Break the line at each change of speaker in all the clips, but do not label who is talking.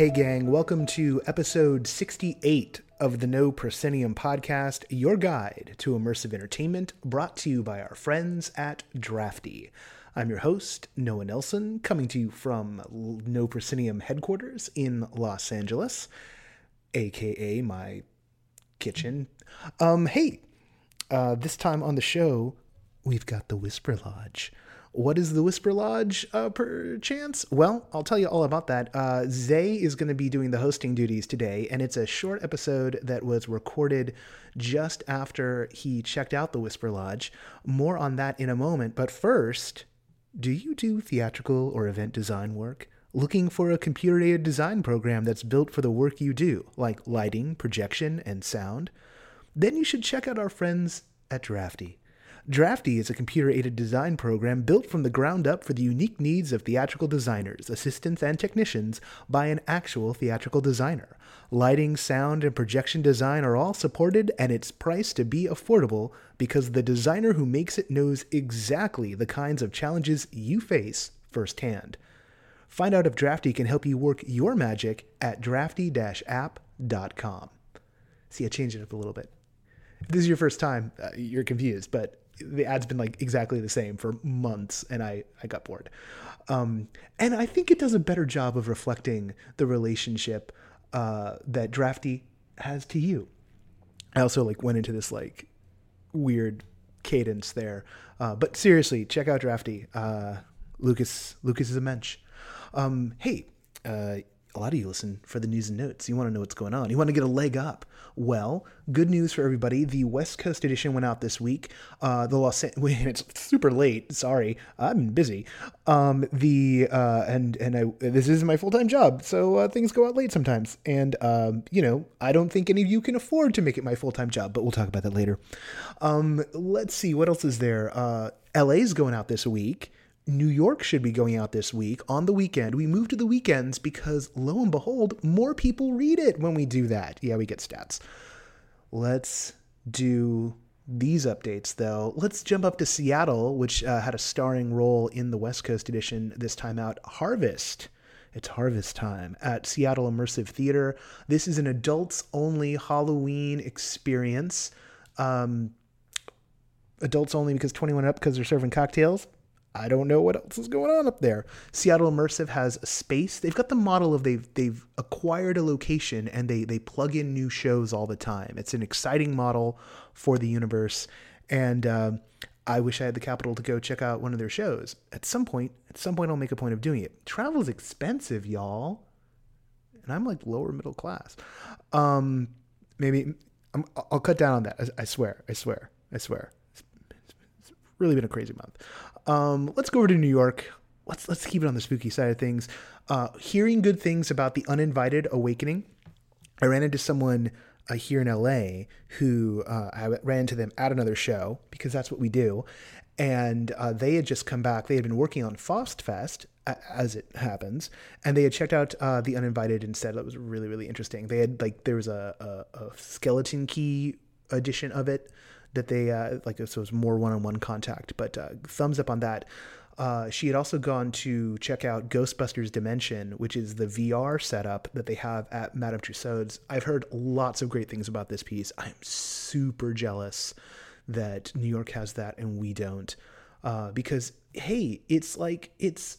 Hey, gang, welcome to episode 68 of the No Proscenium podcast, your guide to immersive entertainment, brought to you by our friends at Drafty. I'm your host, Noah Nelson, coming to you from No Proscenium headquarters in Los Angeles, aka my kitchen. Um, hey, uh, this time on the show, we've got the Whisper Lodge. What is the Whisper Lodge, uh, per chance? Well, I'll tell you all about that. Uh, Zay is going to be doing the hosting duties today, and it's a short episode that was recorded just after he checked out the Whisper Lodge. More on that in a moment, but first, do you do theatrical or event design work? Looking for a computer aided design program that's built for the work you do, like lighting, projection, and sound? Then you should check out our friends at Drafty. Drafty is a computer aided design program built from the ground up for the unique needs of theatrical designers, assistants, and technicians by an actual theatrical designer. Lighting, sound, and projection design are all supported, and it's priced to be affordable because the designer who makes it knows exactly the kinds of challenges you face firsthand. Find out if Drafty can help you work your magic at drafty app.com. See, I changed it up a little bit. If this is your first time, uh, you're confused, but the ad's been like exactly the same for months and I, I got bored. Um, and I think it does a better job of reflecting the relationship uh, that Drafty has to you. I also like went into this like weird cadence there. Uh, but seriously, check out Drafty. Uh, Lucas Lucas is a mensch. Um, hey, uh, a lot of you listen for the news and notes. You want to know what's going on. You want to get a leg up. Well, good news for everybody. The West Coast edition went out this week. Uh, the Los it's super late. Sorry, I'm busy. Um, the uh, and and I this is my full time job, so uh, things go out late sometimes. And um, you know, I don't think any of you can afford to make it my full time job, but we'll talk about that later. Um, let's see what else is there. Uh, LA's going out this week. New York should be going out this week on the weekend. We move to the weekends because lo and behold, more people read it when we do that. Yeah, we get stats. Let's do these updates though. Let's jump up to Seattle, which uh, had a starring role in the West Coast edition this time out. Harvest. It's harvest time at Seattle Immersive Theater. This is an adults only Halloween experience. Um, adults only because 21 up because they're serving cocktails. I don't know what else is going on up there. Seattle Immersive has a space. They've got the model of they've they've acquired a location and they they plug in new shows all the time. It's an exciting model for the universe, and uh, I wish I had the capital to go check out one of their shows at some point. At some point, I'll make a point of doing it. Travel is expensive, y'all, and I'm like lower middle class. Um, maybe i will cut down on that. I, I swear. I swear. I swear. It's, it's really been a crazy month. Um, let's go over to New York. Let's let's keep it on the spooky side of things. Uh, hearing good things about the uninvited awakening. I ran into someone uh, here in LA who uh, I ran into them at another show because that's what we do, and uh, they had just come back. They had been working on Faust Fest as it happens, and they had checked out uh, the Uninvited and said That was really really interesting. They had like there was a, a, a skeleton key edition of it that they uh, like so it was more one-on-one contact but uh, thumbs up on that uh, she had also gone to check out Ghostbusters Dimension, which is the VR setup that they have at Madame Tussauds. I've heard lots of great things about this piece. I'm super jealous that New York has that and we don't, uh, because hey, it's like it's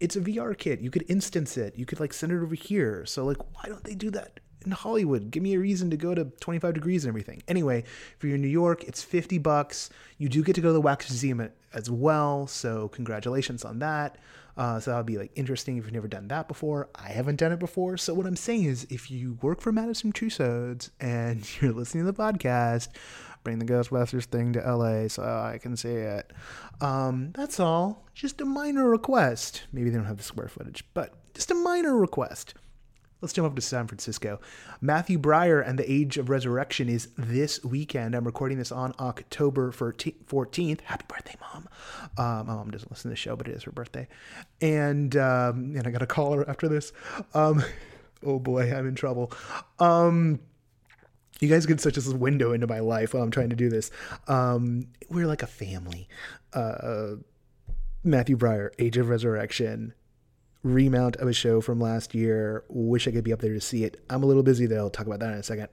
it's a VR kit. You could instance it. You could like send it over here. So like, why don't they do that in Hollywood. Give me a reason to go to 25 degrees and everything. Anyway, if you're in New York, it's 50 bucks. You do get to go to the Wax Museum as well, so congratulations on that. Uh, so that'll be like interesting if you've never done that before. I haven't done it before. So what I'm saying is, if you work for Madame Tussauds and you're listening to the podcast, bring the Ghostbusters thing to LA so I can see it. Um, that's all. Just a minor request. Maybe they don't have the square footage, but just a minor request. Let's jump up to San Francisco. Matthew Brier and the Age of Resurrection is this weekend. I'm recording this on October 14th. Happy birthday, Mom. Uh, my mom doesn't listen to the show, but it is her birthday. And um, and I got to call her after this. Um, oh boy, I'm in trouble. Um, you guys get such a window into my life while I'm trying to do this. Um, we're like a family. Uh, Matthew Brier, Age of Resurrection, remount of a show from last year. Wish I could be up there to see it. I'm a little busy though. I'll talk about that in a second.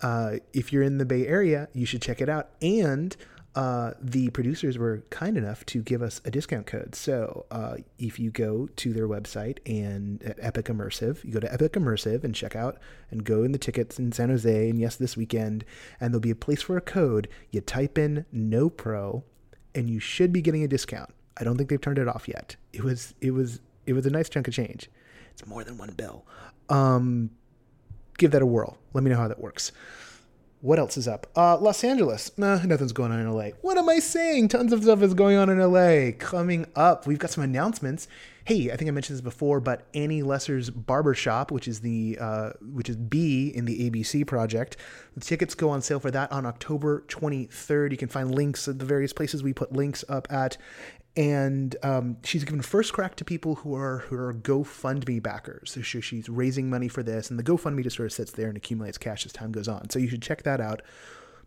Uh, if you're in the Bay Area, you should check it out. And uh, the producers were kind enough to give us a discount code. So uh, if you go to their website and at Epic Immersive, you go to Epic Immersive and check out and go in the tickets in San Jose and yes, this weekend, and there'll be a place for a code. You type in No Pro, and you should be getting a discount. I don't think they've turned it off yet. It was it was it was a nice chunk of change. It's more than one bill. Um, give that a whirl. Let me know how that works. What else is up? Uh, Los Angeles. Nah, nothing's going on in LA. What am I saying? Tons of stuff is going on in LA. Coming up, we've got some announcements. Hey, I think I mentioned this before, but Annie Lesser's Barbershop, which is the uh, which is B in the ABC project, the tickets go on sale for that on October 23rd. You can find links at the various places we put links up at, and um, she's given first crack to people who are who are GoFundMe backers. So she's raising money for this, and the GoFundMe just sort of sits there and accumulates cash as time goes on. So you should check that out.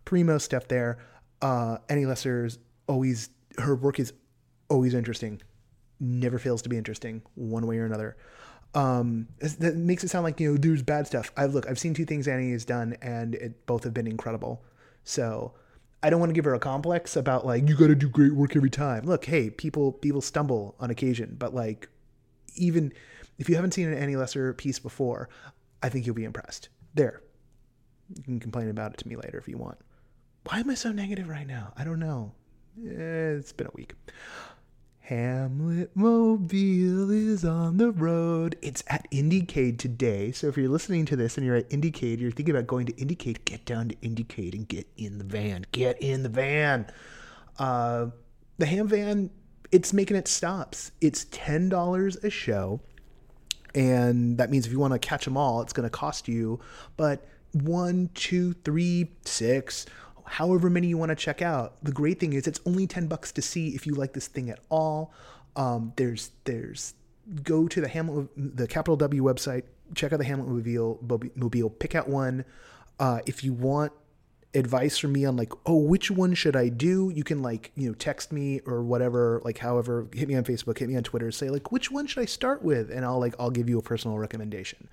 Primo stuff there. Uh, Annie Lesser's always her work is always interesting, never fails to be interesting one way or another. Um, that makes it sound like you know there's bad stuff. I look, I've seen two things Annie has done, and it both have been incredible. So I don't want to give her a complex about like you got to do great work every time. Look, hey, people people stumble on occasion, but like even if you haven't seen an Annie Lesser piece before, I think you'll be impressed. There. You can complain about it to me later if you want. Why am I so negative right now? I don't know. Eh, it's been a week. Hamlet Mobile is on the road. It's at IndieCade today. So if you're listening to this and you're at IndieCade, you're thinking about going to IndieCade, get down to IndieCade and get in the van. Get in the van. Uh, the Ham Van, it's making its stops. It's $10 a show. And that means if you want to catch them all, it's going to cost you. But one, two, three, six, however many you want to check out. The great thing is it's only 10 bucks to see if you like this thing at all. Um, there's there's go to the Hamlet the Capital W website, check out the Hamlet Mobile mobile, pick out one. Uh, if you want advice from me on like, oh, which one should I do? You can like, you know, text me or whatever, like however, hit me on Facebook, hit me on Twitter, say like, which one should I start with? And I'll like, I'll give you a personal recommendation.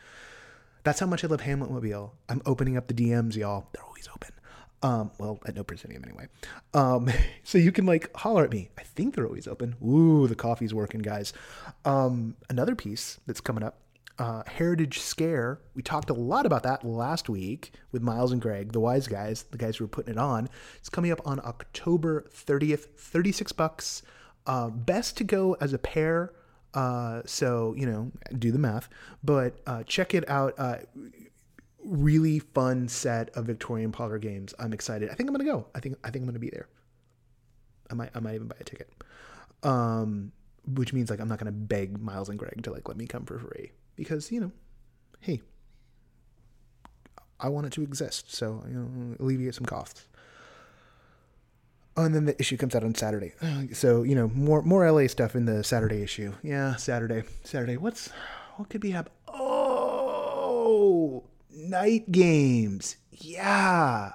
That's how much I love Hamlet Mobile. I'm opening up the DMs, y'all. They're always open. Um, well, at no proscenium anyway. Um, so you can like holler at me. I think they're always open. Ooh, the coffee's working, guys. Um, another piece that's coming up, uh, Heritage Scare. We talked a lot about that last week with Miles and Greg, the wise guys, the guys who were putting it on. It's coming up on October 30th, 36 bucks. Uh, best to go as a pair. Uh, so you know, do the math, but uh, check it out. Really fun set of Victorian parlor games. I'm excited. I think I'm gonna go. I think I think I'm gonna be there. I might I might even buy a ticket. Um, which means like I'm not gonna beg Miles and Greg to like let me come for free because you know, hey, I want it to exist, so you know, alleviate some costs. And then the issue comes out on Saturday. So you know, more more LA stuff in the Saturday issue. Yeah, Saturday, Saturday. What's what could be happening? Night games. Yeah.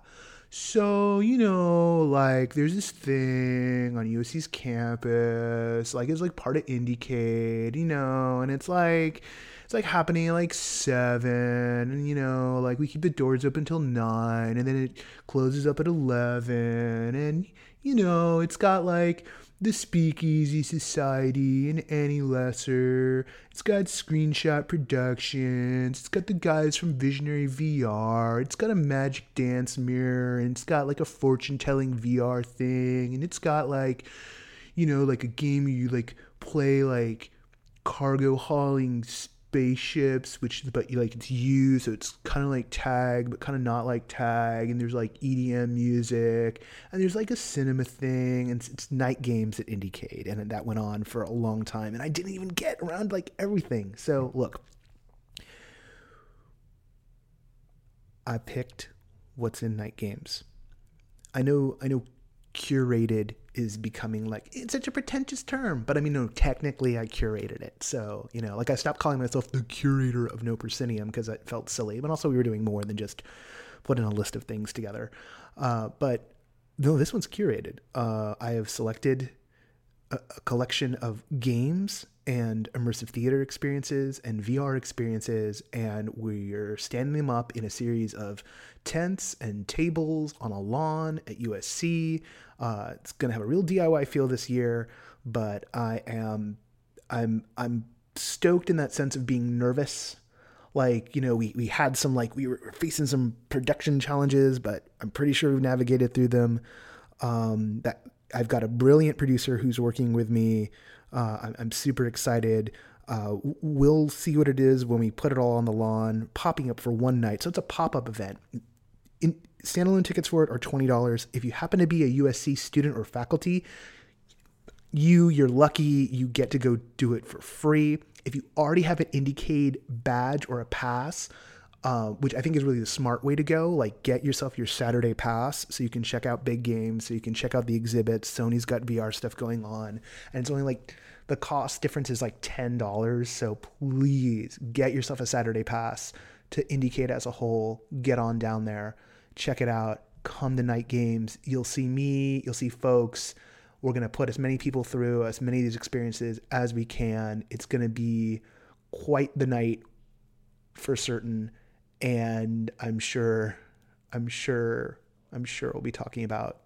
So, you know, like there's this thing on USC's campus, like it's like part of IndieCade, you know, and it's like it's like happening at like seven, and you know, like we keep the doors open until nine, and then it closes up at eleven, and you know, it's got like the Speakeasy Society and Annie Lesser. It's got Screenshot Productions. It's got the guys from Visionary VR. It's got a Magic Dance mirror. And it's got like a fortune telling VR thing. And it's got like, you know, like a game you like play like cargo hauling spaceships, which but you like it's you, so it's kind of like tag, but kind of not like tag. And there's like EDM music, and there's like a cinema thing, and it's, it's night games at IndieCade, and that went on for a long time. And I didn't even get around like everything. So look, I picked what's in night games. I know, I know, curated is becoming like it's such a pretentious term but i mean no technically i curated it. So you know like i stopped calling myself the curator of no proscenium because it felt silly but also we were doing more than just putting a list of things together. Uh, but no this one's curated. Uh, i have selected a, a collection of games and immersive theater experiences and VR experiences, and we're standing them up in a series of tents and tables on a lawn at USC. Uh, it's gonna have a real DIY feel this year, but I am, I'm, I'm stoked in that sense of being nervous. Like you know, we we had some like we were facing some production challenges, but I'm pretty sure we've navigated through them. Um, that I've got a brilliant producer who's working with me. Uh, I'm, super excited. Uh, we'll see what it is when we put it all on the lawn, popping up for one night. So it's a pop up event. In, standalone tickets for it are $20. If you happen to be a USC student or faculty, you, you're lucky you get to go do it for free. If you already have an IndieCade badge or a pass, uh, which I think is really the smart way to go. Like, get yourself your Saturday pass so you can check out big games, so you can check out the exhibits. Sony's got VR stuff going on, and it's only like the cost difference is like ten dollars. So please get yourself a Saturday pass to IndieCade as a whole. Get on down there, check it out. Come to night games. You'll see me. You'll see folks. We're gonna put as many people through as many of these experiences as we can. It's gonna be quite the night for certain and I'm sure, I'm sure, I'm sure we'll be talking about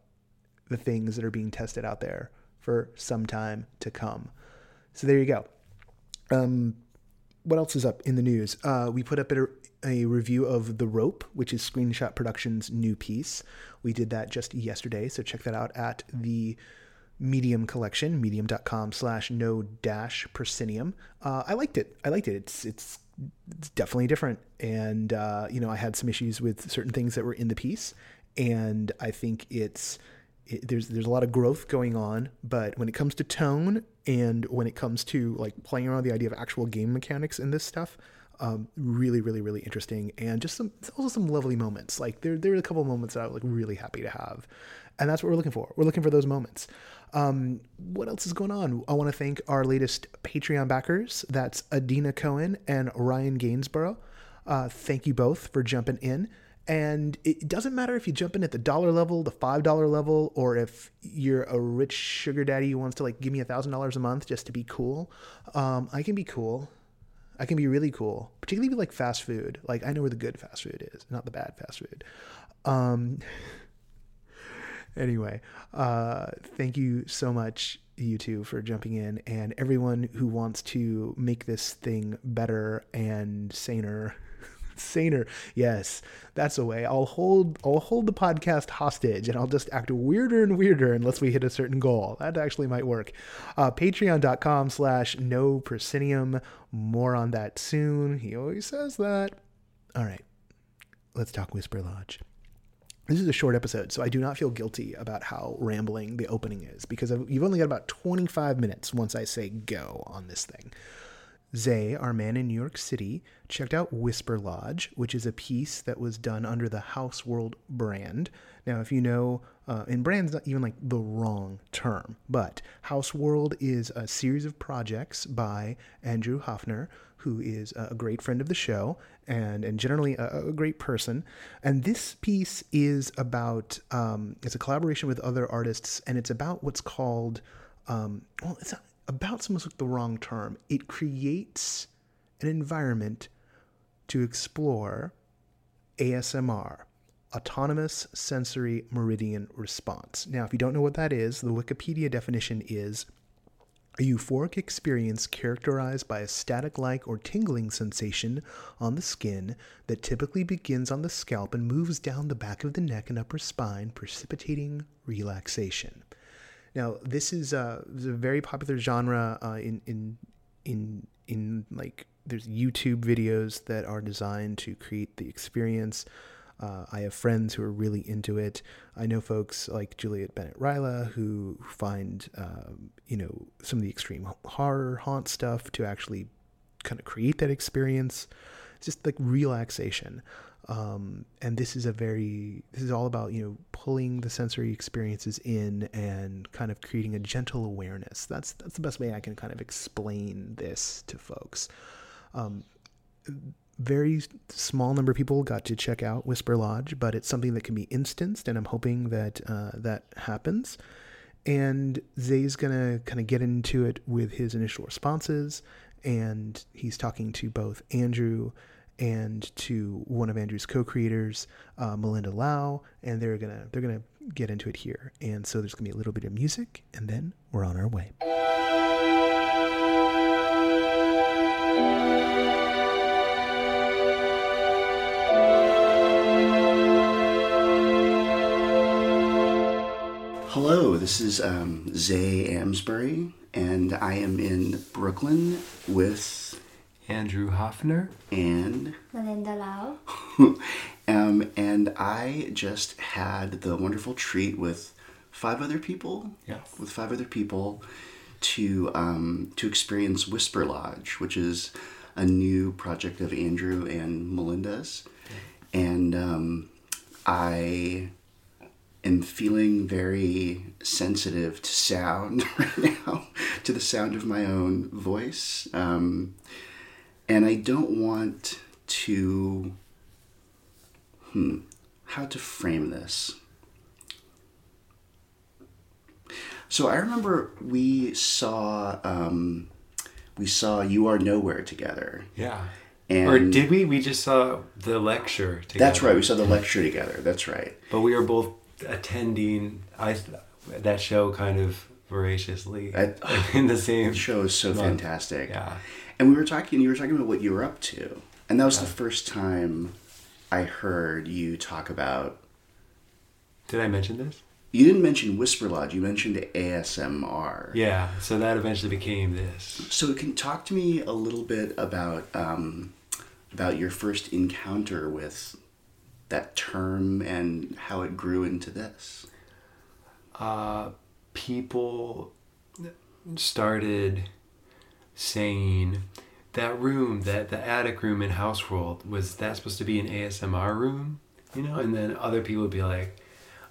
the things that are being tested out there for some time to come. So there you go. Um, what else is up in the news? Uh, we put up a, a, review of The Rope, which is Screenshot Productions' new piece. We did that just yesterday, so check that out at the Medium collection, medium.com slash no dash proscenium. Uh, I liked it. I liked it. It's, it's it's definitely different. And, uh, you know, I had some issues with certain things that were in the piece. And I think it's, it, there's, there's a lot of growth going on. But when it comes to tone and when it comes to like playing around the idea of actual game mechanics in this stuff, um, really, really, really interesting, and just some also some lovely moments. Like there, there are a couple moments that I was like really happy to have, and that's what we're looking for. We're looking for those moments. Um, what else is going on? I want to thank our latest Patreon backers. That's Adina Cohen and Ryan Gainsborough. Uh, thank you both for jumping in. And it doesn't matter if you jump in at the dollar level, the five dollar level, or if you're a rich sugar daddy who wants to like give me a thousand dollars a month just to be cool. Um, I can be cool. I can be really cool, particularly like fast food. Like I know where the good fast food is, not the bad fast food. Um, anyway, uh, thank you so much, you two, for jumping in, and everyone who wants to make this thing better and saner. saner. Yes, that's a way. I'll hold I'll hold the podcast hostage and I'll just act weirder and weirder unless we hit a certain goal. That actually might work. Uh, Patreon.com slash no proscenium. More on that soon. He always says that. All right. Let's talk Whisper Lodge. This is a short episode, so I do not feel guilty about how rambling the opening is because you've only got about 25 minutes once I say go on this thing. Zay, our man in New York City, checked out Whisper Lodge, which is a piece that was done under the House World brand. Now, if you know, uh, and brand's not even like the wrong term, but House World is a series of projects by Andrew Hoepfner, who is a great friend of the show and and generally a, a great person. And this piece is about um, it's a collaboration with other artists, and it's about what's called um, well, it's about almost like the wrong term. It creates an environment to explore ASMR, autonomous sensory meridian response. Now, if you don't know what that is, the Wikipedia definition is a euphoric experience characterized by a static like or tingling sensation on the skin that typically begins on the scalp and moves down the back of the neck and upper spine, precipitating relaxation. Now, this is, uh, is a very popular genre uh, in in in in like there's YouTube videos that are designed to create the experience. Uh, I have friends who are really into it. I know folks like Juliet Bennett Rylah who find, um, you know, some of the extreme horror haunt stuff to actually kind of create that experience. It's just like relaxation. Um, and this is a very, this is all about, you know, pulling the sensory experiences in and kind of creating a gentle awareness. That's, that's the best way I can kind of explain this to folks. Um, very small number of people got to check out Whisper Lodge, but it's something that can be instanced, and I'm hoping that uh, that happens. And Zay's to kind of get into it with his initial responses. And he's talking to both Andrew and to one of Andrew's co-creators, uh, Melinda Lauw, and they're gonna they're gonna get into it here. And so there's gonna be a little bit of music, and then we're on our way.
Hello, this is um, Zay Amsbury, and I am in Brooklyn with
Andrew Hoepfner
and
Melinda Lauw.
um, and I just had the wonderful treat with five other people.
Yes.
With five other people to um, to experience Whisper Lodge, which is a new project of Andrew and Melinda's, and um, I am feeling very sensitive to sound right now, to the sound of my own voice. Um, and I don't want to. Hmm, how to frame this? So I remember we saw um, we saw You Are Nowhere together.
Yeah.
And
or did we? We just saw the lecture together.
That's right. We saw the lecture together. That's right.
But we were both attending I that show kind of voraciously
I-
in the same
The show is so
month.
fantastic.
Yeah.
And we were talking. You were talking about what you were up to, and that was the first time I heard you talk about.
Did I mention this?
You didn't mention Whisper Lodge. You mentioned ASMR.
Yeah. So that eventually became this.
So can talk to me a little bit about um, about your first encounter with that term and how it grew into this.
uh, people started saying that room, that the attic room in House World, was that supposed to be an ASMR room? You know, and then other people would be like,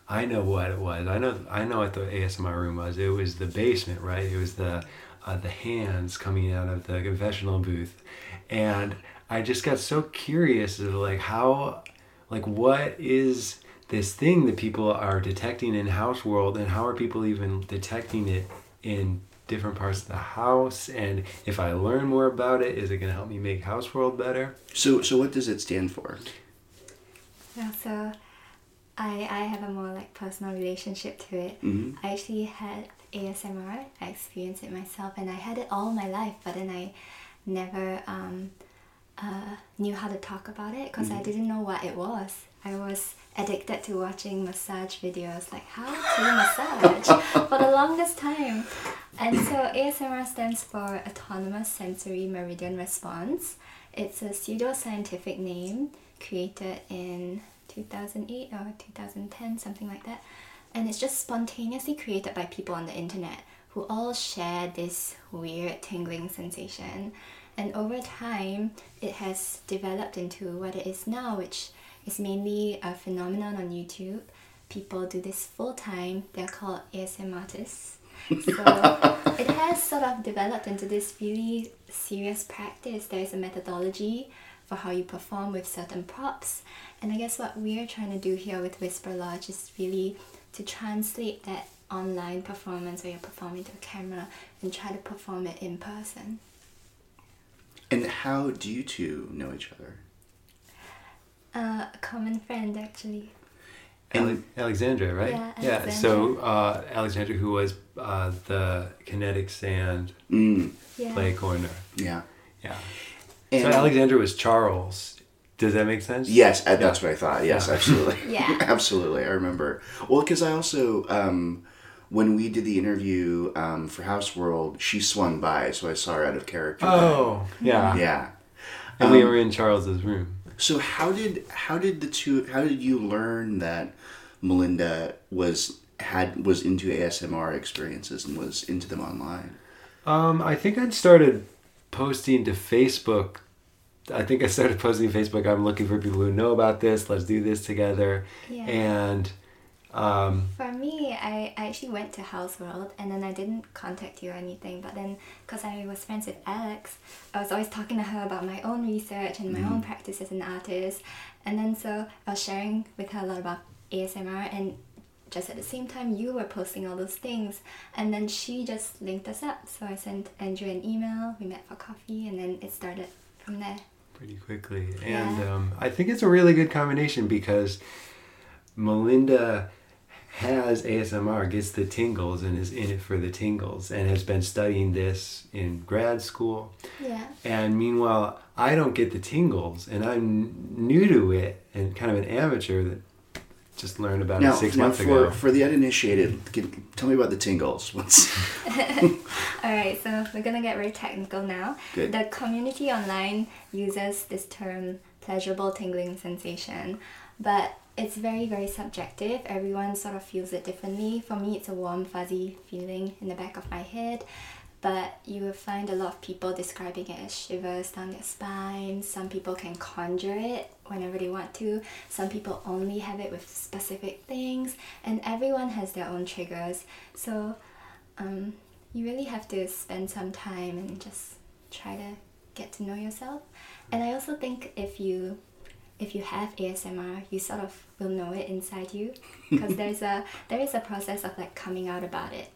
I know what it was. I know I know what the ASMR room was. It was the basement, right? It was the uh, the hands coming out of the confessional booth, and I just got so curious of like how, like what is this thing that people are detecting in house world, and how are people even detecting it in different parts of the house? And if I learn more about it, is it going to help me make house world better?
So, so what does it stand for?
Yeah, so I I have a more like personal relationship to it.
Mhm.
I actually had ASMR. I experienced it myself, and I had it all my life. But then I never um, uh, knew how to talk about it because I didn't know what it was. I was addicted to watching massage videos, like how to massage for the longest time. And so ASMR stands for Autonomous Sensory Meridian Response. It's a pseudoscientific name created in 2008 or 2010, something like that. And it's just spontaneously created by people on the internet who all share this weird tingling sensation. And over time, it has developed into what it is now, which is mainly a phenomenon on YouTube. People do this full time. They're called ASMRtists. So it has sort of developed into this really serious practice. There's a methodology for how you perform with certain props. And I guess what we're trying to do here with Whisper Lodge is really to translate that online performance where you're performing to a camera and try to perform it in person.
And how do you two know each other?
Uh, a common friend actually.
Ale- Alexandra, right?
Yeah, Yeah.
So uh, Alexandra, who was uh, the kinetic sand
Mm,
Yeah.
play corner.
yeah.
Yeah.
And
so Alexandra was Charles. Does that make sense?
Yes, uh, that's what I thought. Yes,
Yeah.
absolutely.
Yeah.
absolutely. I remember. Well, because I also, um, when we did the interview um, for House World, she swung by, so I saw her out of character.
Oh, yeah.
yeah.
And we
Um,
were in Charles's room.
So how did how did the two how did you learn that Melinda was had was into ASMR experiences and was into them online?
Um, I think I'd started posting to Facebook. I think I started posting to Facebook. I'm looking for people who know about this. Let's do this together.
Yeah.
And um,
For me, I, I actually went to House World and then I didn't contact you or anything. But then, because I was friends with Alex, I was always talking to her about my own research and my own practice as an artist. And then, so I was sharing with her a lot about ASMR. And just at the same time you were posting all those things and then she just linked us up so i sent andrew an email we met for coffee and then it started from there
pretty quickly. And
Yeah.
um, I think it's a really good combination because Melinda has ASMR, gets the tingles, and is in it for the tingles, and has been studying this in grad school.
yeah
And meanwhile, I don't get the tingles, and I'm new to it and kind of an amateur that just learned about
Now,
it six
now
months
for,
ago.
for the uninitiated, can, tell me about the tingles. What's
All right, so we're gonna get very technical now.
Good.
The community online uses this term pleasurable tingling sensation, but it's very, very subjective. Everyone sort of feels it differently. For me, it's a warm, fuzzy feeling in the back of my head, but you will find a lot of people describing it as shivers down their spine. Some people can conjure it whenever they want to, some people only have it with specific things, and everyone has their own triggers. So, um, you really have to spend some time and just try to get to know yourself. And I also think if you if you have ASMR, you sort of will know it inside you because there's a there is a process of like coming out about it.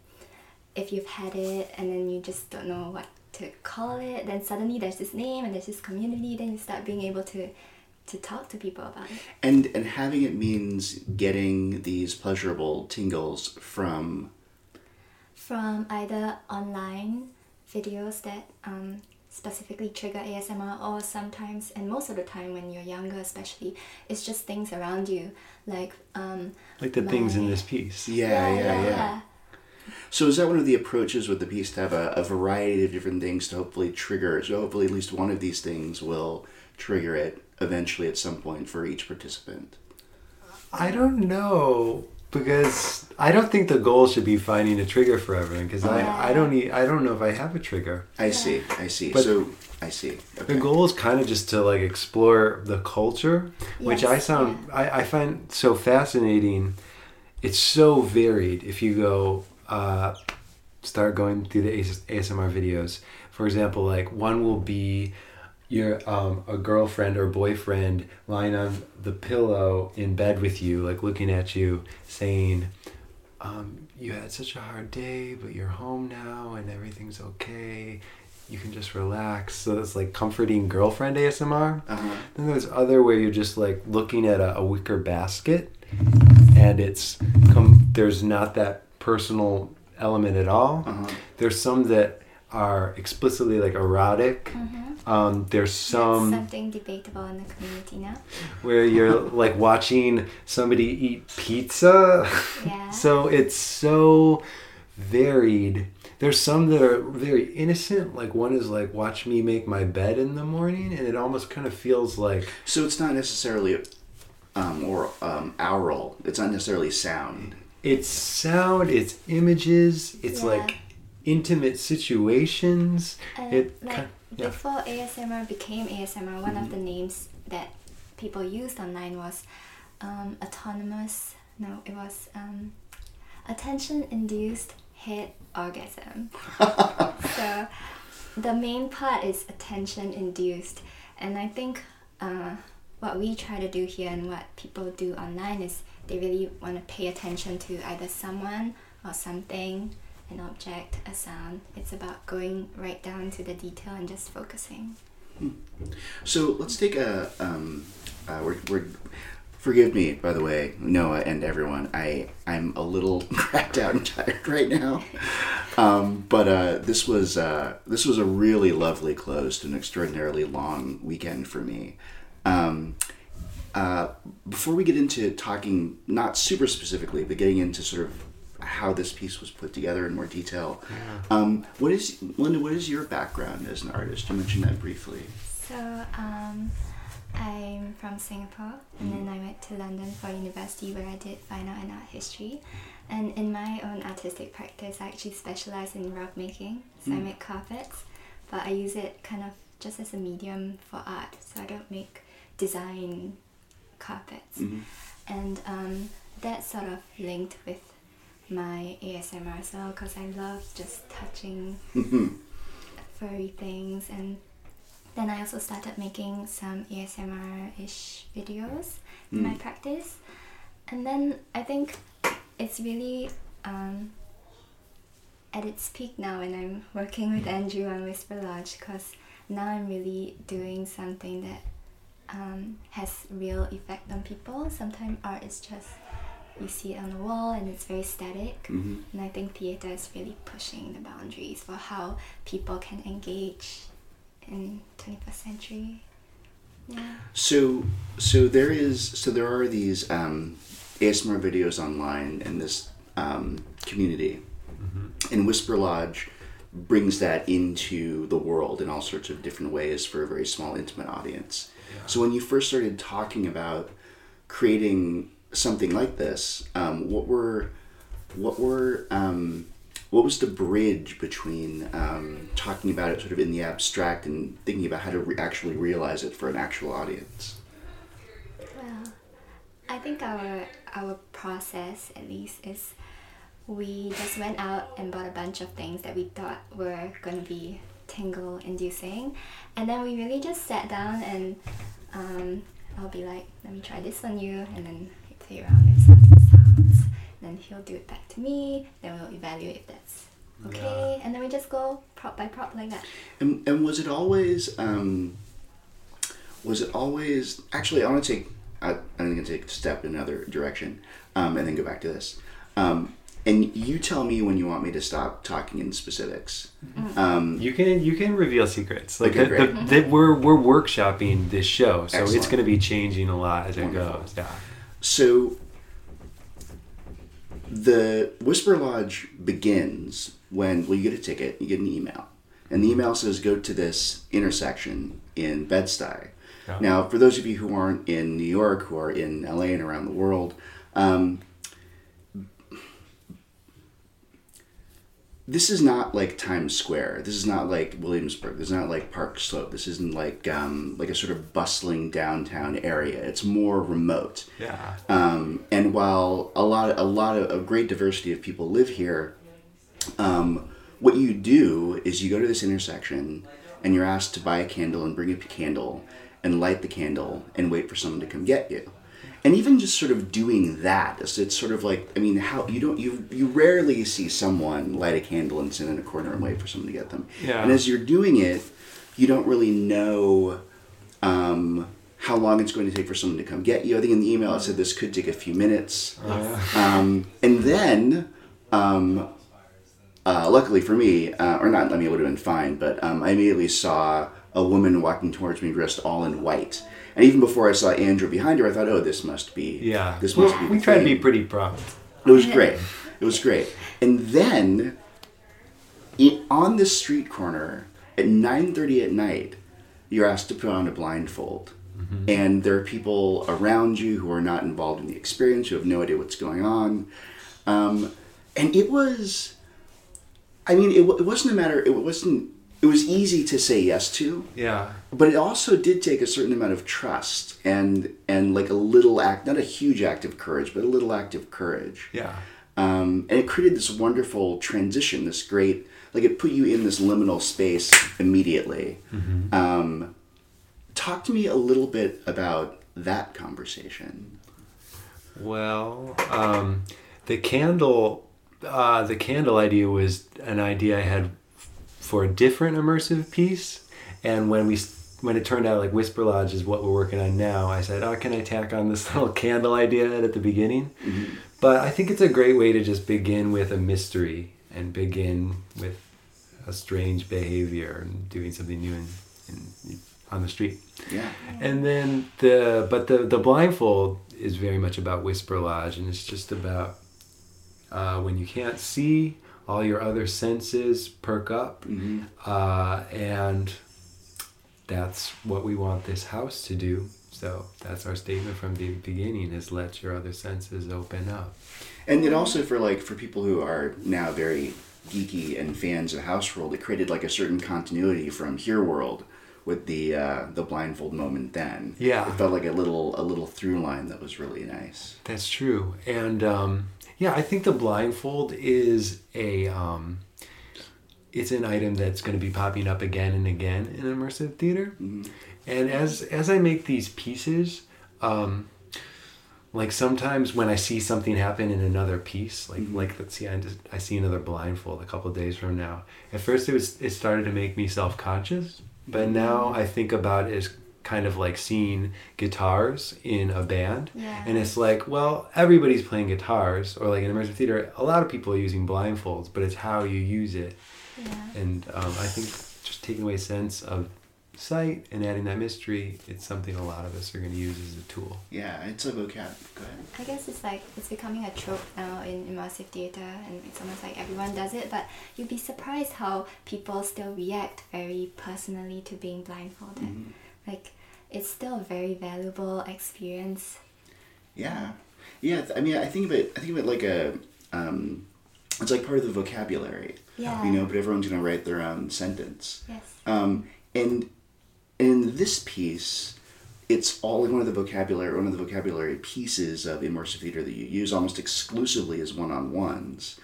If you've had it and then you just don't know what to call it, then suddenly there's this name and there's this community, then you start being able to to talk to people about it.
and and having it means getting these pleasurable tingles from
from either online videos that um, specifically trigger ASMR, or sometimes, and most of the time when you're younger, especially, it's just things around you, like um,
like the things in this piece.
yeah yeah yeah. So is that one of the approaches with the piece to have a, a variety of different things to hopefully trigger? So hopefully at least one of these things will trigger it eventually at some point for each participant.
I don't know because I don't think the goal should be finding a trigger for everyone because I, I don't e I don't know if I have a trigger.
I see. I see.
But-
so I see.
The goal is kind of just to like explore the culture, which I
Yes,
sound I, I find so fascinating. It's so varied. If you go uh, start going through the AS- ASMR videos, for example, like one will be your um, a girlfriend or boyfriend lying on the pillow in bed with you, like looking at you, saying, um, "You had such a hard day, but you're home now, and everything's okay. You can just relax." So it's like comforting girlfriend ASMR.
Uh-huh.
Then there's other where you're just like looking at a, a wicker basket, and it's com- there's not that personal element at all.
Uh-huh.
There's some that are explicitly like erotic. Um, there's
That's
some
something debatable in the community now.
where you're like watching somebody eat pizza.
Yeah.
so it's so varied. There's some that are very innocent. Like one is like watch me make my bed in the morning, and it almost kind of feels like
So it's not necessarily um, or um, aural. It's not necessarily sound.
it's sound, it's images, it's
Yeah.
like intimate situations.
And
it
like
kind yeah.
before ASMR became ASMR, one of the names that people used online was um, autonomous. No, it was um, attention-induced head orgasm. so the main part is attention-induced, and I think uh, what we try to do here and what people do online is they really want to pay attention to either someone or something an object, a sound. It's about going right down to the detail and just focusing.
So let's take a. Um, uh, we're, we're, forgive me, by the way, Noah and everyone. I I'm a little cracked out and tired right now. Um, but uh, this was uh, this was a really lovely close to an extraordinarily long weekend for me. Um, uh, before we get into talking, not super specifically, but getting into sort of how this piece was put together in more detail, um, what is Melinda? What is your background as an artist? You mentioned that briefly.
So, um, I'm from Singapore and then I went to London for university where I did fine art and art history. And in my own artistic practice, I actually specialize in rug making. So I make carpets, but I use it kind of just as a medium for art. So I don't make design carpets. And um, that sort of linked with my ASMR as well because I love just touching furry things and then I also started making some ASMR ish videos in my practice. And then I think it's really um, at its peak now when I'm working with Andrew on Whisper Lodge because now I'm really doing something that um, has real effect on people. Sometimes art is just you see it on the wall and it's very static.
Mhm.
And I think theater is really pushing the boundaries for how people can engage in 21st century. Yeah.
So, so there is, so there are these um, ASMR videos online in this um, community, and Whisper Lodge brings that into the world in all sorts of different ways for a very small, intimate audience. So, when you first started talking about creating something like this, um, what were, what were, um, what was the bridge between um, talking about it sort of in the abstract and thinking about how to re- actually realize it for an actual audience?
Well, I think our our process at least is we just went out and bought a bunch of things that we thought were going to be tingle inducing and then we really just sat down and um, I'll be like let me try this on you and then play around with some sounds. Then he'll do it back to me. Then we'll evaluate if that's okay. And then we just go prop by prop like that.
And, and was it always um, was it always actually I want to take I, I'm going to take a step in another direction um, and then go back to this. Um, and you tell me when you want me to stop talking in specifics. Um,
You can you can reveal secrets. Like
Okay,
the, the, the, we're we're workshopping this show, so it's going to be changing a lot as it goes. Yeah.
So the Whisper Lodge begins when well you get a ticket you get an email and the email says go to this intersection in Bed-Stuy
Yeah.
Now, for those of you who aren't in New York, who are in LA and around the world, um, this is not like Times Square. This is not like Williamsburg. This is not like Park Slope. This isn't like um, like a sort of bustling downtown area. It's more remote.
Yeah.
Um, and while a lot, a lot of a great diversity of people live here, um, what you do is you go to this intersection and you're asked to buy a candle and bring a candle and light the candle and wait for someone to come get you. And even just sort of doing that, it's, it's sort of like I mean, how you don't you you rarely see someone light a candle and sit in a corner and wait for someone to get them.
Yeah.
And as you're doing it, you don't really know um, how long it's going to take for someone to come get you. I think in the email I said this could take a few minutes. Um, and then, um, uh, luckily for me, uh, or not, I mean, it would have been fine, but um, I immediately saw a woman walking towards me dressed all in white. And even before I saw Andrew behind her, I thought, oh, this must be.
Yeah.
This must
Well,
be.
we
tried
try to be pretty prompt.
It was great. It was great. And then, i on this street corner at 9.30 at night, you're asked to put on a blindfold. And there are people around you who are not involved in the experience, who have no idea what's going on. Um, and it was, I mean, it, it wasn't a matter, it wasn't, it was easy to say yes to
Yeah.
but it also did take a certain amount of trust and and like a little act not a huge act of courage but a little act of courage
Yeah.
um, and it created this wonderful transition this great like it put you in this liminal space immediately um, talk to me a little bit about that conversation
Well, um, the candle, uh, the candle idea was an idea I had for a different immersive piece, and when we when it turned out like Whisper Lodge is what we're working on now, I said, "Oh, can I tack on this little candle idea at the beginning?" But I think it's a great way to just begin with a mystery and begin with a strange behavior and doing something new in, in, on the street.
yeah
And then the but the the blindfold is very much about Whisper Lodge, and it's just about uh, when you can't see, all your other senses perk up, uh, and that's what we want this house to do. So that's our statement from the beginning: is let your other senses open up.
and then also for like for people who are now very geeky and fans of house world it created like a certain continuity from here world with the uh, the blindfold moment then
Yeah.
it felt like a little a little through line that was really nice
That's true. And um, yeah, I think the blindfold is a um, it's an item that's going to be popping up again and again in immersive theater. And as as I make these pieces, um, like sometimes when I see something happen in another piece, like like let's see, I, just, I see another blindfold a couple days from now. At first, it was it started to make me self conscious, but now I think about it as kind of like seeing guitars in a band,
Yeah.
and it's like, well, everybody's playing guitars, or like in immersive theater, a lot of people are using blindfolds, but it's how you use it,
Yeah.
and um, I think just taking away sense of sight and adding that mystery, it's something a lot of us are going to use as a tool.
Yeah, it's a vocab. Go ahead.
I guess it's like it's becoming a trope now in immersive theater, and it's almost like everyone does it. But you'd be surprised how people still react very personally to being blindfolded.
Mm-hmm.
Like it's still a very valuable experience.
Yeah, yeah. I mean, I think of it. I think of it like a. Um, it's like part of the vocabulary.
Yeah.
You know, but everyone's gonna write their own sentence.
Yes.
Um, and in this piece, it's all one of the vocabulary, one of the vocabulary pieces of immersive theater that you use almost exclusively as one-on-ones.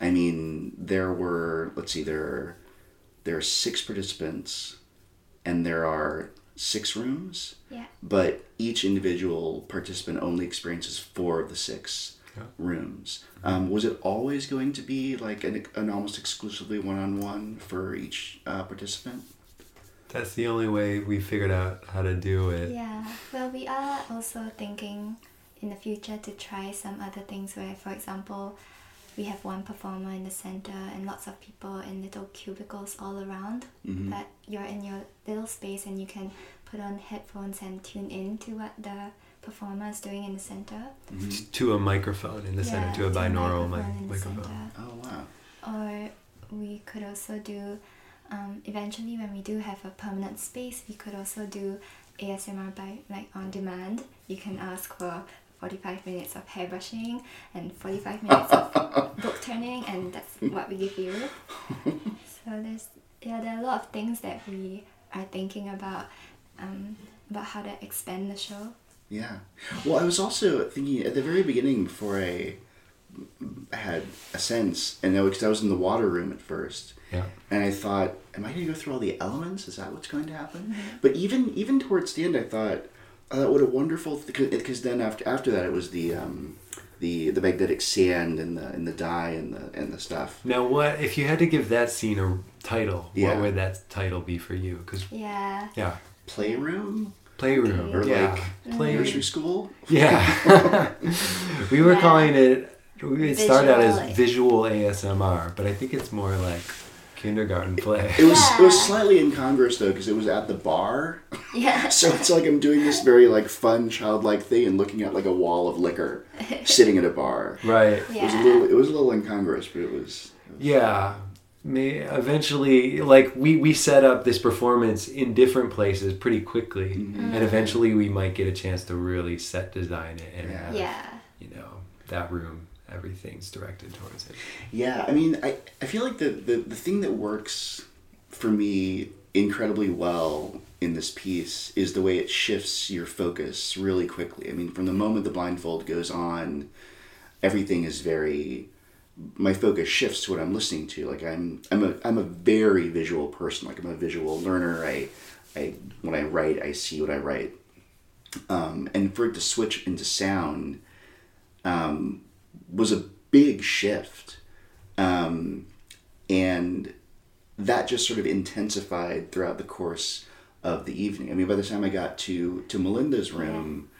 I mean, there were let's see, there are there are six participants, and there are six rooms,
Yeah.
but each individual participant only experiences four of the six
Yeah.
rooms. Um, was it always going to be like an, an almost exclusively one-on-one for each uh, participant?
That's the only way we figured out how to do it.
Yeah. Well, we are also thinking in the future to try some other things where, for example, we have one performer in the center and lots of people in little cubicles all around.
Mhm.
But you're in your little space and you can put on headphones and tune in to what the performer is doing in the center.
T- To a microphone in the center, to a binaural mic-
microphone in the
microphone.
Oh wow.
Or we could also do, um, eventually when we do have a permanent space, we could also do ASMR by like on demand. You can ask for 45 minutes of hairbrushing and 45 minutes of book turning, and that's what we give you. So there's yeah, there are a lot of things that we are thinking about, um, about how to expand the show.
Yeah. Well, I was also thinking at the very beginning before I had a sense, and because I was in the water room at first,
Yeah.
and I thought, "Am I going to go through all the elements? Is that what's going to happen?" But even even towards the end, I thought, "Oh, what a wonderful!" Because then after after that, it was the um, the the magnetic sand and the and the dye and the and the stuff.
Now, what if you had to give that scene a title?
Yeah.
What would that title be for you? Because
Yeah.
yeah,
Playroom
playroom
or
yeah,
like
playroom.
nursery school.
Yeah, we were
Yeah.
calling it. It started out as visual ASMR, but I think it's more like kindergarten play.
It was it was
Yeah.
slightly incongruous though because it was at the bar.
Yeah.
So it's like I'm doing this very like fun childlike thing and looking at like a wall of liquor, sitting at a bar.
Right.
It was a
Yeah.
little it was a little incongruous, but it was.
Yeah. May eventually, like we we set up this performance in different places pretty quickly,
Mm-hmm.
and eventually we might get a chance to really set design it and
Yeah.
have,
Yeah.
you know that room everything's directed towards it.
Yeah, I mean, I, I feel like the, the, the thing that works for me incredibly well in this piece is the way it shifts your focus really quickly. I mean, from the moment the blindfold goes on, everything is very my focus shifts to what I'm listening to. Like I'm I'm a I'm a very visual person. Like I'm a visual learner. I I when I write, I see what I write. Um, and for it to switch into sound um, was a big shift. Um, and that just sort of intensified throughout the course of the evening. I mean, by the time I got to, to Melinda's room,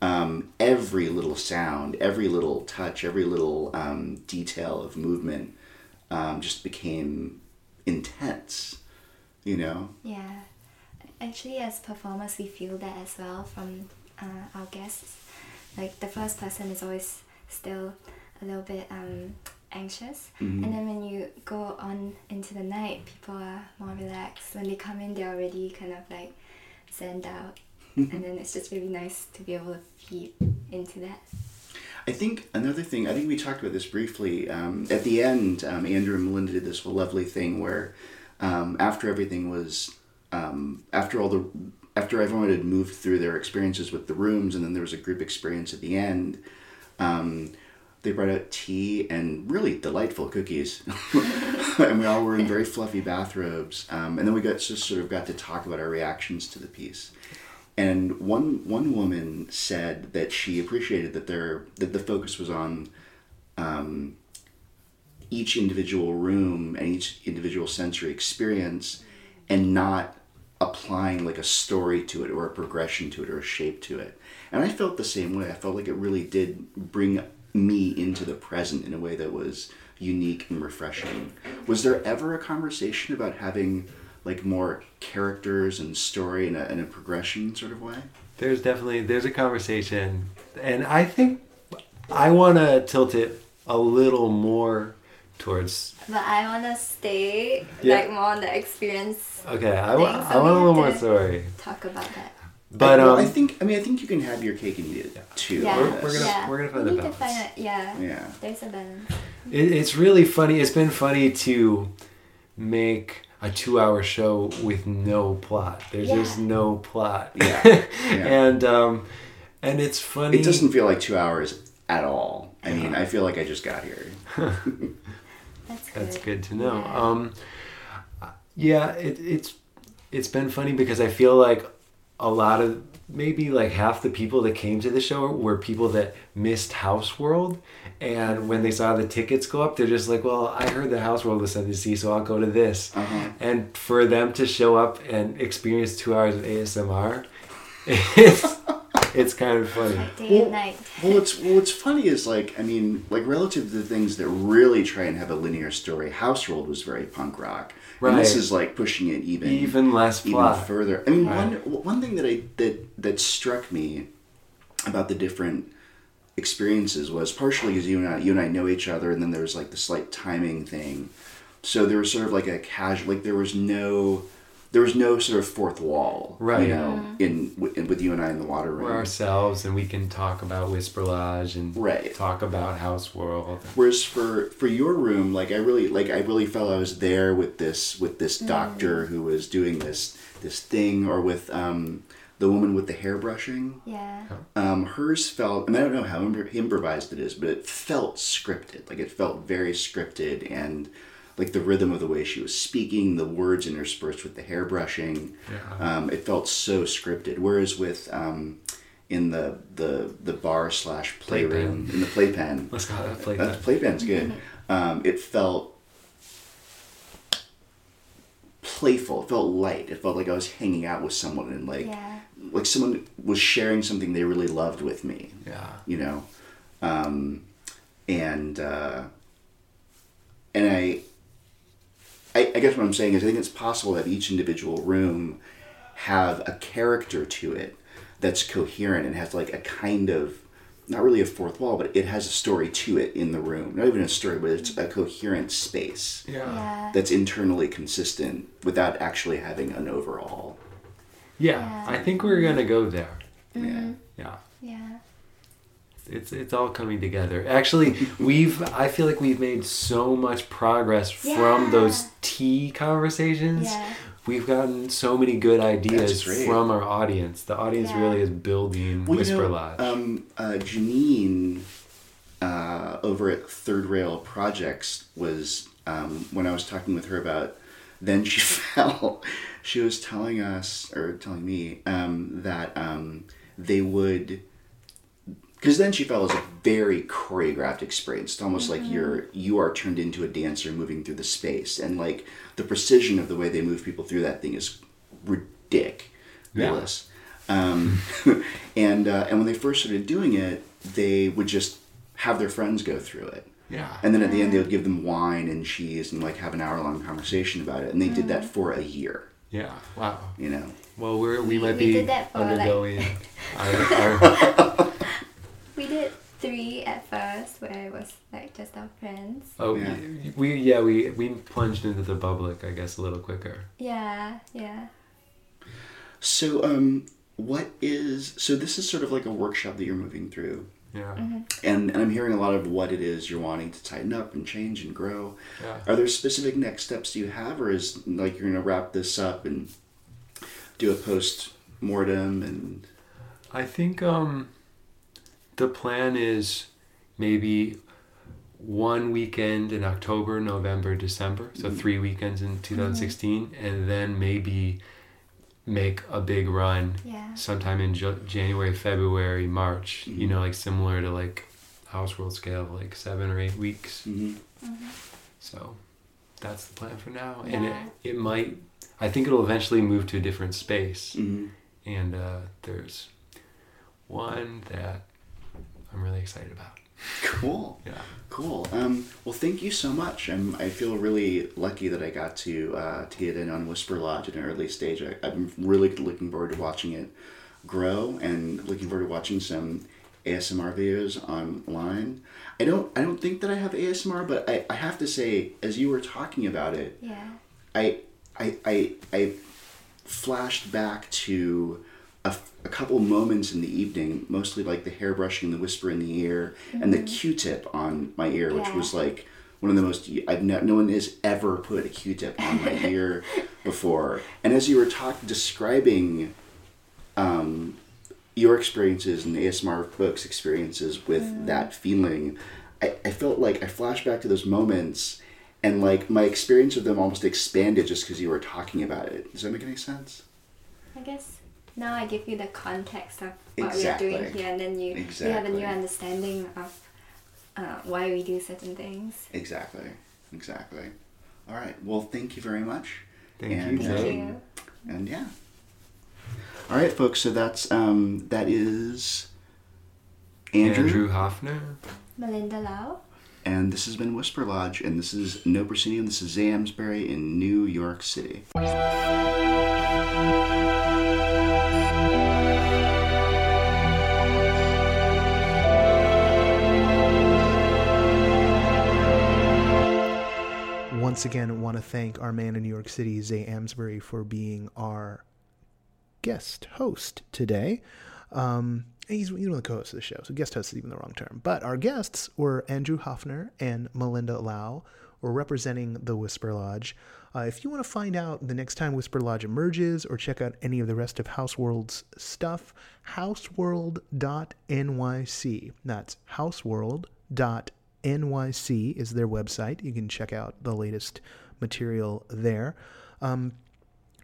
um, every little sound, every little touch, every little um, detail of movement um, just became intense, you know?
Yeah, actually, as performers, we feel that as well from uh, our guests. Like the first person is always still a little bit um, anxious, and then when you go on into the night, people are more relaxed. When they come in, they're already kind of like zened out, and then it's just really nice to be able to feed into that.
I think another thing, I think we talked about this briefly. Um, at the end, um, Andrew and Melinda did this lovely thing where um, after everything was, um, after all the, after everyone had moved through their experiences with the rooms and then there was a group experience at the end, um, they brought out tea and really delightful cookies. and we all were in very fluffy bathrobes. Um, and then we got just sort of got to talk about our reactions to the piece. and one one woman said that she appreciated that there that the focus was on um, each individual room and each individual sensory experience, and not applying like a story to it or a progression to it or a shape to it. And I felt the same way. I felt like it really did bring me into the present in a way that was unique and refreshing. Was there ever a conversation about having like more characters and story in a, in a progression sort of way?
There's definitely there's a conversation, and I think I want to tilt it a little more towards.
But I wanna stay
Yeah.
like more on the experience.
Okay, I want
Things
I want a little more story,
Talk about that.
But
I, well,
um,
I think I mean I think you can have your cake and eat it too.
Yeah,
we're- we're gonna-
yeah.
we're gonna find
we
a
need to
balance.
find a yeah.
Yeah.
There's a balance.
it, it's really funny. It's been funny to make a two-hour show with no plot. There's
Yeah.
just no plot.
Yeah, yeah.
and um, and it's funny.
It doesn't feel like two hours at all. I mean, I feel like I just got here.
That's good.
That's good to know.
Yeah.
Um, yeah, it, it's it's been funny because I feel like a lot of maybe like half the people that came to the show were people that missed House World, and when they saw the tickets go up, they're just like, "Well, I heard that House World was something to see, so I'll go to this."
Uh-huh.
And for them to show up and experience two hours of ASMR, it's it's kind of funny.
Like day
Well,
and night.
Well, what's well, what's funny is like I mean, like relative to the things that really try and have a linear story, House World was very punk rock, and this is like pushing it even
Even less
even further. I mean,
Right.
one one thing that I that that struck me about the different experiences was partially because you and I you and I know each other, and then there was like the slight timing thing. So there was sort of like a casual, like there was no. There was no sort of fourth wall,
Right.
You know, in, with- with you and I in the water room.
We're ourselves, and we can talk about Whisper Lodge and
Right.
talk about House World.
Whereas for for your room, like I really like I really felt I was there with this with this doctor who was doing this this thing, or with um, the woman with the hair brushing.
Yeah.
Um, hers felt, and I don't know how impro- improvised it is, but it felt scripted. Like it felt very scripted, and like the rhythm of the way she was speaking, the words interspersed with the hair brushing.
Yeah.
Um, it felt so scripted. Whereas with um, in the the the bar slash playroom in the playpen,
Let's go ahead play
uh,
that.
playpen's good. Um, it felt playful. It felt light. It felt like I was hanging out with someone and like
Yeah.
like someone was sharing something they really loved with me.
Yeah.
You know, um, and uh, and I, I I guess what I'm saying is I think it's possible that each individual room have a character to it that's coherent and has like a kind of not really a fourth wall, but it has a story to it in the room. Not even a story, but it's a coherent space
Yeah.
Yeah.
that's internally consistent without actually having an overall.
Yeah.
Yeah.
I think we're gonna go there.
Yeah.
Yeah.
Yeah.
It's it's all coming together. Actually, we've I feel like we've made so much progress from those tea conversations.
Yeah.
We've gotten so many good ideas from our audience. The audience
Yeah.
really is building
Well,
Whisper
you know,
Lodge.
Um, uh, Janine uh, over at Third Rail Projects was um, when I was talking with her about then she fell. She was telling us or telling me um, that um, they would because then she fell is a very choreographed experience. It's almost like you're you are turned into a dancer moving through the space, and like the precision of the way they move people through that thing is ridiculous. Um, and uh, and when they first started doing it, they would just have their friends go through it.
yeah.
And then at the end, they would give them wine and cheese and like have an hour long conversation about it. And they did that for a year.
yeah. Wow.
You know.
Well, we're we might
We
be
did that for, like-
undergoing our, our
We did three at first where it was like just our friends.
oh
Yeah.
we yeah we we plunged into the public I guess a little quicker.
Yeah, yeah.
So um, what is so this is sort of like a workshop that you're moving through.
Yeah.
And, and I'm hearing a lot of what it is you're wanting to tighten up and change and grow.
Yeah.
Are there specific next steps you have, or is like you're gonna wrap this up and do a post mortem and
I think um, the plan is maybe one weekend in October, November, December. So three weekends in 2016, and then maybe make a big run
Yeah.
sometime in J- January, February, March. You
Mhm.
know, like similar to like House World scale, like seven or eight weeks.
hmm
So that's the plan for now, and it it might. I think it'll eventually move to a different space, and uh, there's one that I'm really excited about.
Cool.
Yeah.
Cool. Um, well, thank you so much. I'm, I feel really lucky that I got to uh, to get in on Whisper Lodge at an early stage. I, I'm really looking forward to watching it grow and looking forward to watching some ASMR videos online. I don't I don't think that I have ASMR, but I, I have to say, as you were talking about it,
Yeah.
I I I, I flashed back to a, couple moments in the evening, mostly like the hair brushing, the whisper in the ear, and the Q-tip on my ear, which was like one of the most. I've no, no one has ever put a Q-tip on my ear before. And as you were talking, describing um, your experiences and the ASMR folks' experiences with that feeling, I, I felt like I flashed back to those moments and like my experience of them almost expanded just because you were talking about it. Does that make any sense?
I guess now I give you the context of what
Exactly.
we are doing here, and then you you have a new understanding of uh, why we do certain things.
Exactly. Exactly. All right. Well, thank you very much.
Thank
And,
you.
Thank
um,
you.
And yeah. All right, folks. So that's um that is Andrew,
Andrew Hoepfner.
Melinda Lauw.
and this has been Whisper Lodge, and this is No Proscenium. This is Zay Amsbury in New York City.
Once again, want to thank our man in New York City, Zay Amsbury, for being our guest host today. Um, he's, one of the co-hosts of the show, so guest host is even the wrong term. But our guests were Andrew Hoepfner and Melinda Lauw, were representing the Whisper Lodge. Uh, if you want to find out the next time Whisper Lodge emerges or check out any of the rest of Houseworld's stuff, houseworld.nyc. That's houseworld.nyc NYC is their website. You can check out the latest material there. Um,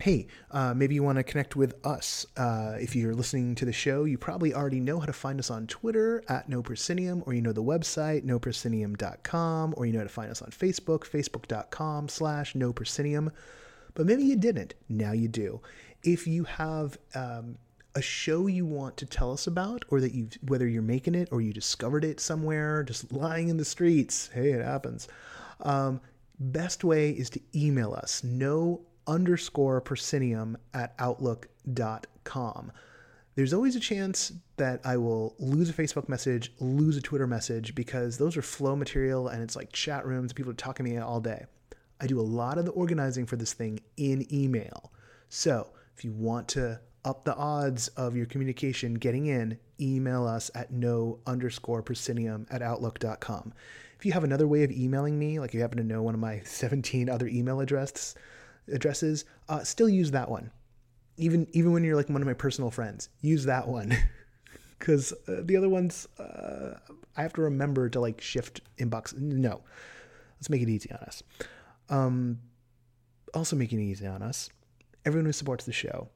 hey, uh, maybe you want to connect with us. Uh, if you're listening to the show, you probably already know how to find us on Twitter at No or you know the website, noproscenium.com, or you know how to find us on Facebook, facebook.com slash No Proscenium. But maybe you didn't. Now you do. If you have um, a show you want to tell us about, or that you whether you're making it or you discovered it somewhere, just lying in the streets. Hey, it happens. Um, best way is to email us no underscore proscenium at outlook.com. There's always a chance that I will lose a Facebook message, lose a Twitter message, because those are flow material and it's like chat rooms, people are talking to me all day. I do a lot of the organizing for this thing in email. So if you want to up the odds of your communication getting in, email us at no underscore proscenium at outlook.com. If you have another way of emailing me, like you happen to know one of my 17 other email address, addresses, uh, still use that one. Even even when you're like one of my personal friends, use that one. Because uh, the other ones, uh, I have to remember to like shift inbox. No, let's make it easy on us. Um, also making it easy on us, everyone who supports the show,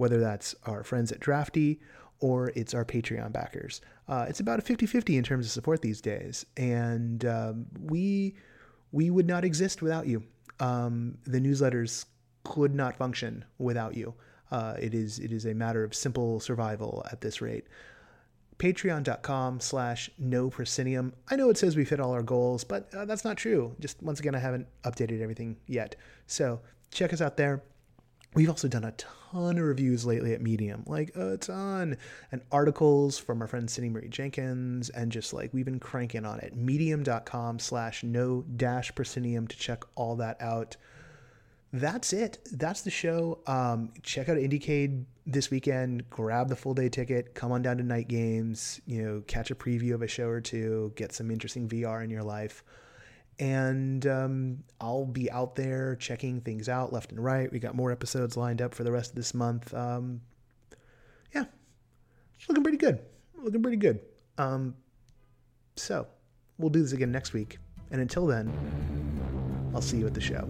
whether that's our friends at Drafty or it's our Patreon backers. Uh, it's about a 50 50 in terms of support these days. And um, we, we would not exist without you. Um, the newsletters could not function without you. Uh, it is it is a matter of simple survival at this rate. Patreon.com slash no proscenium. I know it says we've hit all our goals, but uh, that's not true. Just once again, I haven't updated everything yet. So check us out there. We've also done a ton of reviews lately at Medium, like a ton, and articles from our friend Cindy Marie Jenkins, and just like we've been cranking on it. Medium.com slash no dash proscenium to check all that out. That's it. That's the show. Um, check out IndieCade this weekend. Grab the full day ticket. Come on down to night games. You know, catch a preview of a show or two. Get some interesting VR in your life and um, I'll be out there checking things out left and right. We got more episodes lined up for the rest of this month. Um, yeah, looking pretty good. Looking pretty good. Um, so we'll do this again next week, and until then, I'll see you at the show.